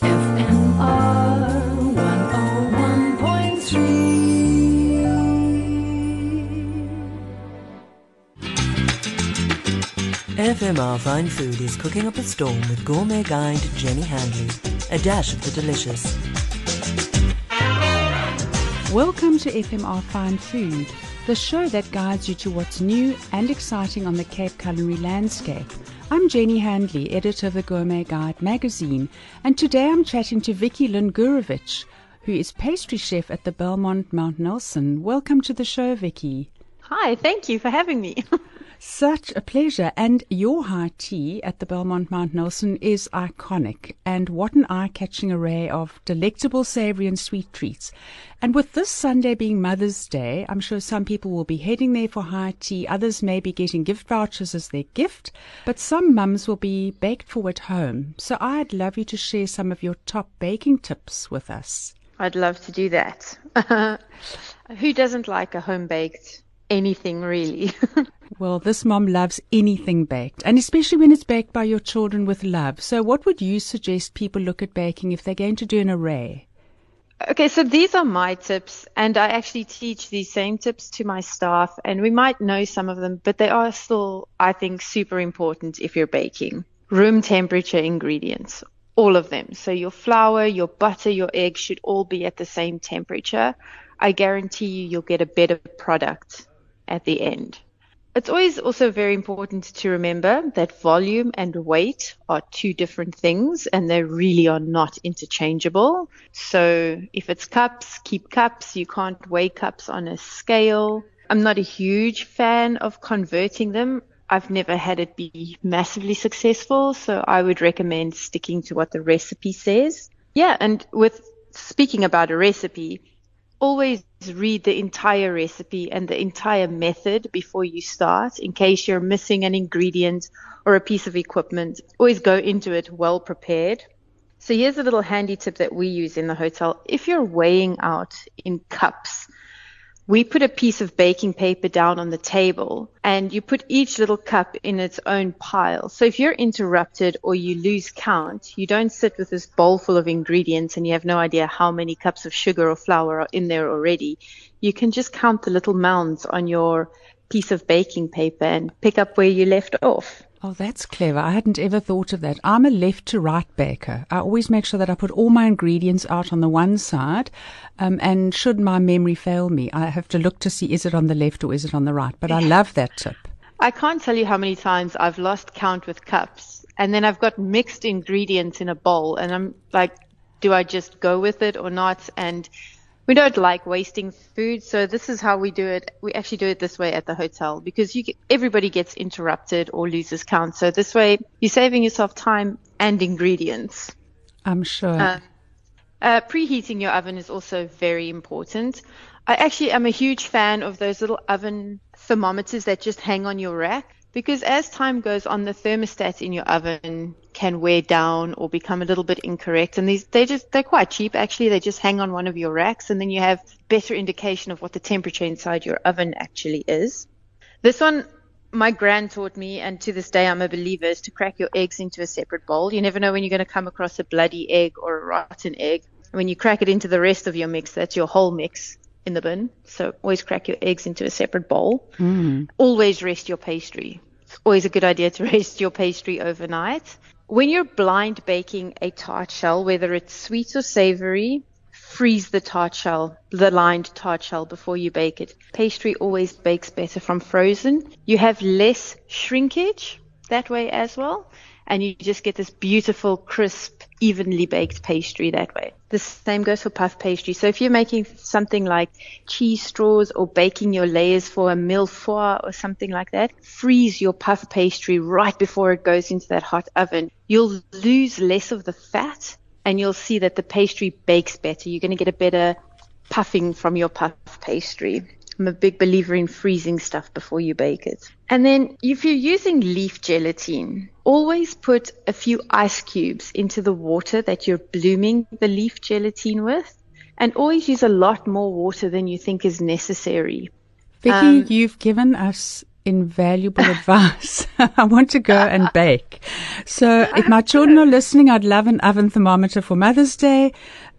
FMR 101.3. FMR Fine Food is cooking up a storm with gourmet guide Jenny Handley. A dash of the delicious. Welcome to FMR Fine Food, the show that guides you to what's new and exciting on the Cape culinary landscape. I'm Jenny Handley, editor of the Gourmet Guide magazine, and today I'm chatting to Vicky Lynn Gurovich, who is pastry chef at the Belmond Mount Nelson. Welcome to the show, Vicky. Hi, thank you for having me. Such a pleasure. And your high tea at the Belmond Mount Nelson is iconic. And what an eye catching array of delectable savory and sweet treats. And with this Sunday being Mother's Day, I'm sure some people will be heading there for high tea. Others may be getting gift vouchers as their gift. But some mums will be baked for at home. So I'd love you to share some of your top baking tips with us. I'd love to do that. Who doesn't like a home baked anything really? Well, this mom loves anything baked, and especially when it's baked by your children with love. So, what would you suggest people look at baking if they're going to do an array? Okay, so these are my tips, and I actually teach these same tips to my staff, and we might know some of them, but they are still, I think, super important if you're baking. Room temperature ingredients, all of them. So, your flour, your butter, your eggs should all be at the same temperature. I guarantee you, you'll get a better product at the end. It's always also very important to remember that volume and weight are two different things and they really are not interchangeable. So if it's cups, keep cups. You can't weigh cups on a scale. I'm not a huge fan of converting them. I've never had it be massively successful. So I would recommend sticking to what the recipe says. Yeah. And with speaking about a recipe, always read the entire recipe and the entire method before you start in case you're missing an ingredient or a piece of equipment. Always go into it well prepared. So here's a little handy tip that we use in the hotel. If you're weighing out in cups, we put a piece of baking paper down on the table and you put each little cup in its own pile. So if you're interrupted or you lose count, you don't sit with this bowl full of ingredients and you have no idea how many cups of sugar or flour are in there already. You can just count the little mounds on your piece of baking paper and pick up where you left off. Oh, that's clever. I hadn't ever thought of that. I'm a left to right baker. I always make sure that I put all my ingredients out on the one side. Um, and should my memory fail me, I have to look to see is it on the left or is it on the right. But I love that tip. I can't tell you how many times I've lost count with cups. And then I've got mixed ingredients in a bowl. And I'm like, do I just go with it or not? And we don't like wasting food, so this is how we do it. We actually do it this way at the hotel because you get, everybody gets interrupted or loses count. So this way, you're saving yourself time and ingredients. I'm sure. Uh, uh, preheating your oven is also very important. I actually am a huge fan of those little oven thermometers that just hang on your rack because as time goes on, the thermostat in your oven can wear down or become a little bit incorrect. And these, they just, they're quite cheap actually. They just hang on one of your racks and then you have better indication of what the temperature inside your oven actually is. This one, my grand taught me, and to this day I'm a believer, is to crack your eggs into a separate bowl. You never know when you're going to come across a bloody egg or a rotten egg. When you crack it into the rest of your mix, that's your whole mix in the bin. So always crack your eggs into a separate bowl. Mm. Always rest your pastry. It's always a good idea to rest your pastry overnight. When you're blind baking a tart shell, whether it's sweet or savory, freeze the tart shell, the lined tart shell before you bake it. Pastry always bakes better from frozen. You have less shrinkage that way as well and you just get this beautiful, crisp, evenly baked pastry that way. The same goes for puff pastry. So if you're making something like cheese straws or baking your layers for a mille-feuille or something like that, freeze your puff pastry right before it goes into that hot oven. You'll lose less of the fat and you'll see that the pastry bakes better. You're going to get a better puffing from your puff pastry. I'm a big believer in freezing stuff before you bake it. And then if you're using leaf gelatine, always put a few ice cubes into the water that you're blooming the leaf gelatine with. And always use a lot more water than you think is necessary. Vicky, um, you've given us invaluable advice. I want to go and bake. So if my children are listening, I'd love an oven thermometer for Mother's Day.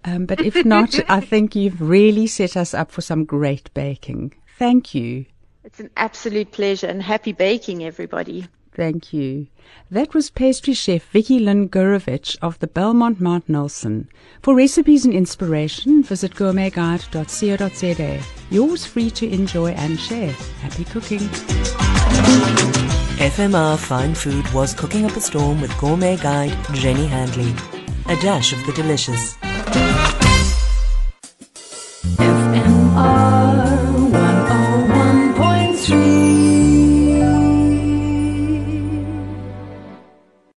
Um, but if not, I think you've really set us up for some great baking. Thank you. It's an absolute pleasure and happy baking, everybody. Thank you. That was pastry chef Vicky Lynn Gurovich of the Belmond Mount Nelson. For recipes and inspiration, visit gourmetguide.co.za. Yours free to enjoy and share. Happy cooking. FMR Fine Food was cooking up a storm with gourmet guide Jenny Handley. A dash of the delicious.